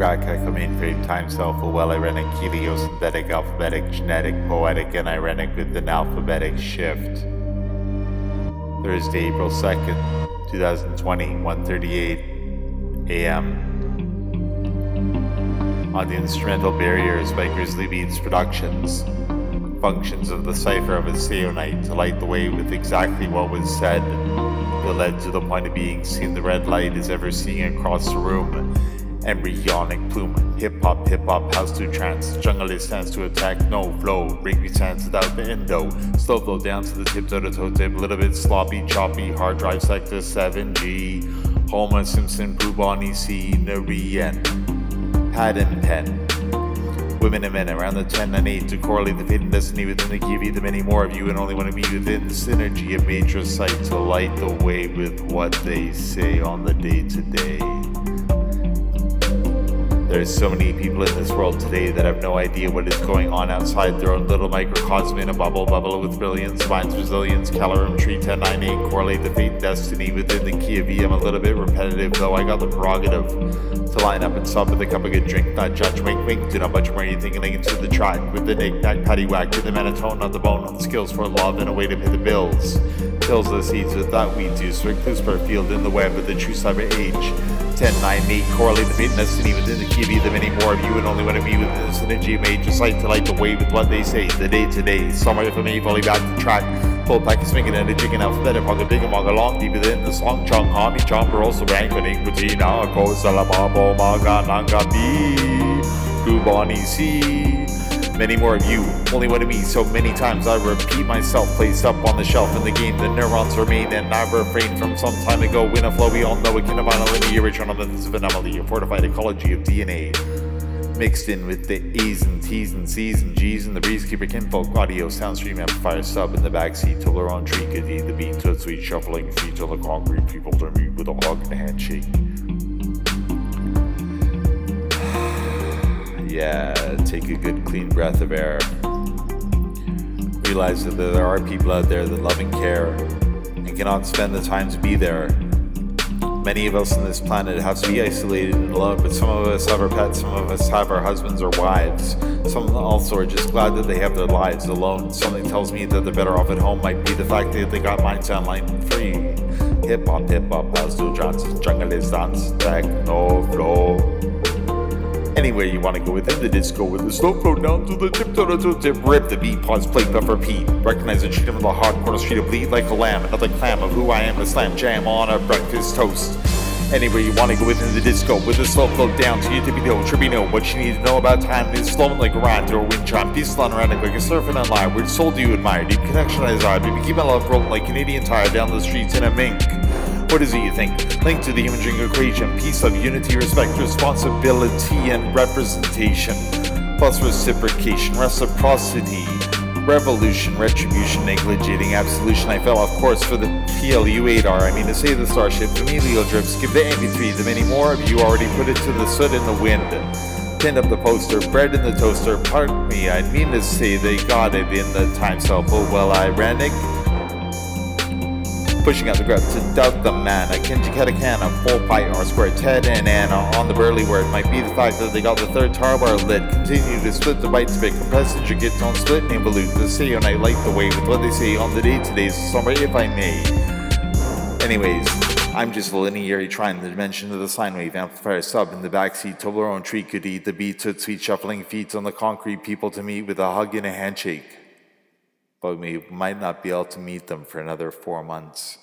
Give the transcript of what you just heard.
Graka, mainframe, time self, a well irenic, heliosynthetic, alphabetic, genetic, poetic, and irenic with an alphabetic shift. Thursday, April 2nd, 2020, 1.38 a.m. On the instrumental barriers by GrizzlyBeatz Productions, functions of the cipher of a seonite to light the way with exactly what was said that led to the point of being seen the red light is ever seeing across the room. Embryonic plume, hip hop, hip hop, house to trance, jungle is stands to attack, no flow, Rigby stands without the endo, slow flow down to the tip to the toe tip, little bit sloppy, choppy, hard drive sector 7G, Homer Simpson, Brubani C, Narian, pad and pen. Women and men around the 10 and 8 to correlate the fate and destiny within the you the many more of you, and only want to be within the synergy of major sight to light the way with what they say on the day to day. There's so many people in this world today that have no idea what is going on outside their own little microcosm in a bubble, bubble with brilliance, finds resilience, calorum tree 1098, correlate the fate destiny within the key of E. I'm a little bit repetitive, though I got the prerogative to line up and stop with a cup of good drink, not judge, wink, wink, do not much more anything into the track with the knick knack, patty whack, to the monotone on the bone, on the skills for love and a way to pay the bills. Tills the seeds with that weed juice, recluse per field in the web of the true cyber age. 10, 9, 8, correlate the fate and destiny within the key of the many more of you, and only one of you with the synergy of major sight to light the way with what they say, the day to day, summer for me, volley back to track. Full pack is swinging and a chicken alphabet, pocket big and along deep within the song chong, hami chomper, also rank with Igutina, ko salababo, maga, nanga, si. Many more of you, only one of me, so many times I repeat myself, placed up on the shelf in the game. The neurons remain and I refrain from some time ago. Win a flow, we all know it can a linear return on this anomaly, a fortified ecology of DNA. Mixed in with the A's and T's and C's and G's and the Breezekeeper Kinfolk audio soundstream amplifier sub in the backseat till they're on tree goodie, the beat to a sweet shuffling feet till the concrete people turn me with a hug and a handshake. Yeah, take a good clean breath of air. Realize that there are people out there that love and care and cannot spend the time to be there. Many of us on this planet have to be isolated and alone, but some of us have our pets, some of us have our husbands or wives. Some also are just glad that they have their lives alone. Something tells me that they're better off at home might be the fact that they got minds online free. Hip hop, hip hop, Pastor Johnson, jungle is dance, techno flow. Anywhere you want to go within the disco with the slow flow down to the tip to the tip. Rip the beat, pause, play, buff, repeat. Recognize the treat of the hard corner street of bleed like a lamb. Another clam of who I am, the slam jam on a breakfast toast. Anywhere you want to go within the disco with the slow flow down to your tippy toe. Trippy what you need to know about time is flowing like a rhyme through a wind chime. Peaceful and erratic like a surfing online. Which soul do you admire? Deep connection I desire. Baby, keep my love rolling like Canadian tire down the streets in a mink. What is it you think? Link to the imaging equation, peace of unity, respect, responsibility, and representation, plus reciprocation, reciprocity, revolution, retribution, negligating absolution. I fell off course for the PLU 8R. I mean to say the starship, familial drips, give the MP3. The many more of you already put it to the soot in the wind. Pinned up the poster, bread in the toaster. Pardon me, I mean to say they got it in the time cell. Oh well, ironic pushing out the grub to doubt the man. A Kenji Katakana, full pie R square, Ted and Anna on the burly word. Might be the fact that they got the third tar bar lit. Continue to split the bites bit, compress it, you get on split and. The say and I like the way with what they say on the day today's summer, if I may. Anyways, I'm just linearly trying the dimension of the sine wave amplifier sub in the backseat. Toblerone treat could eat the beat to sweet shuffling feet on the concrete people to meet with a hug and a handshake but we might not be able to meet them for another four months.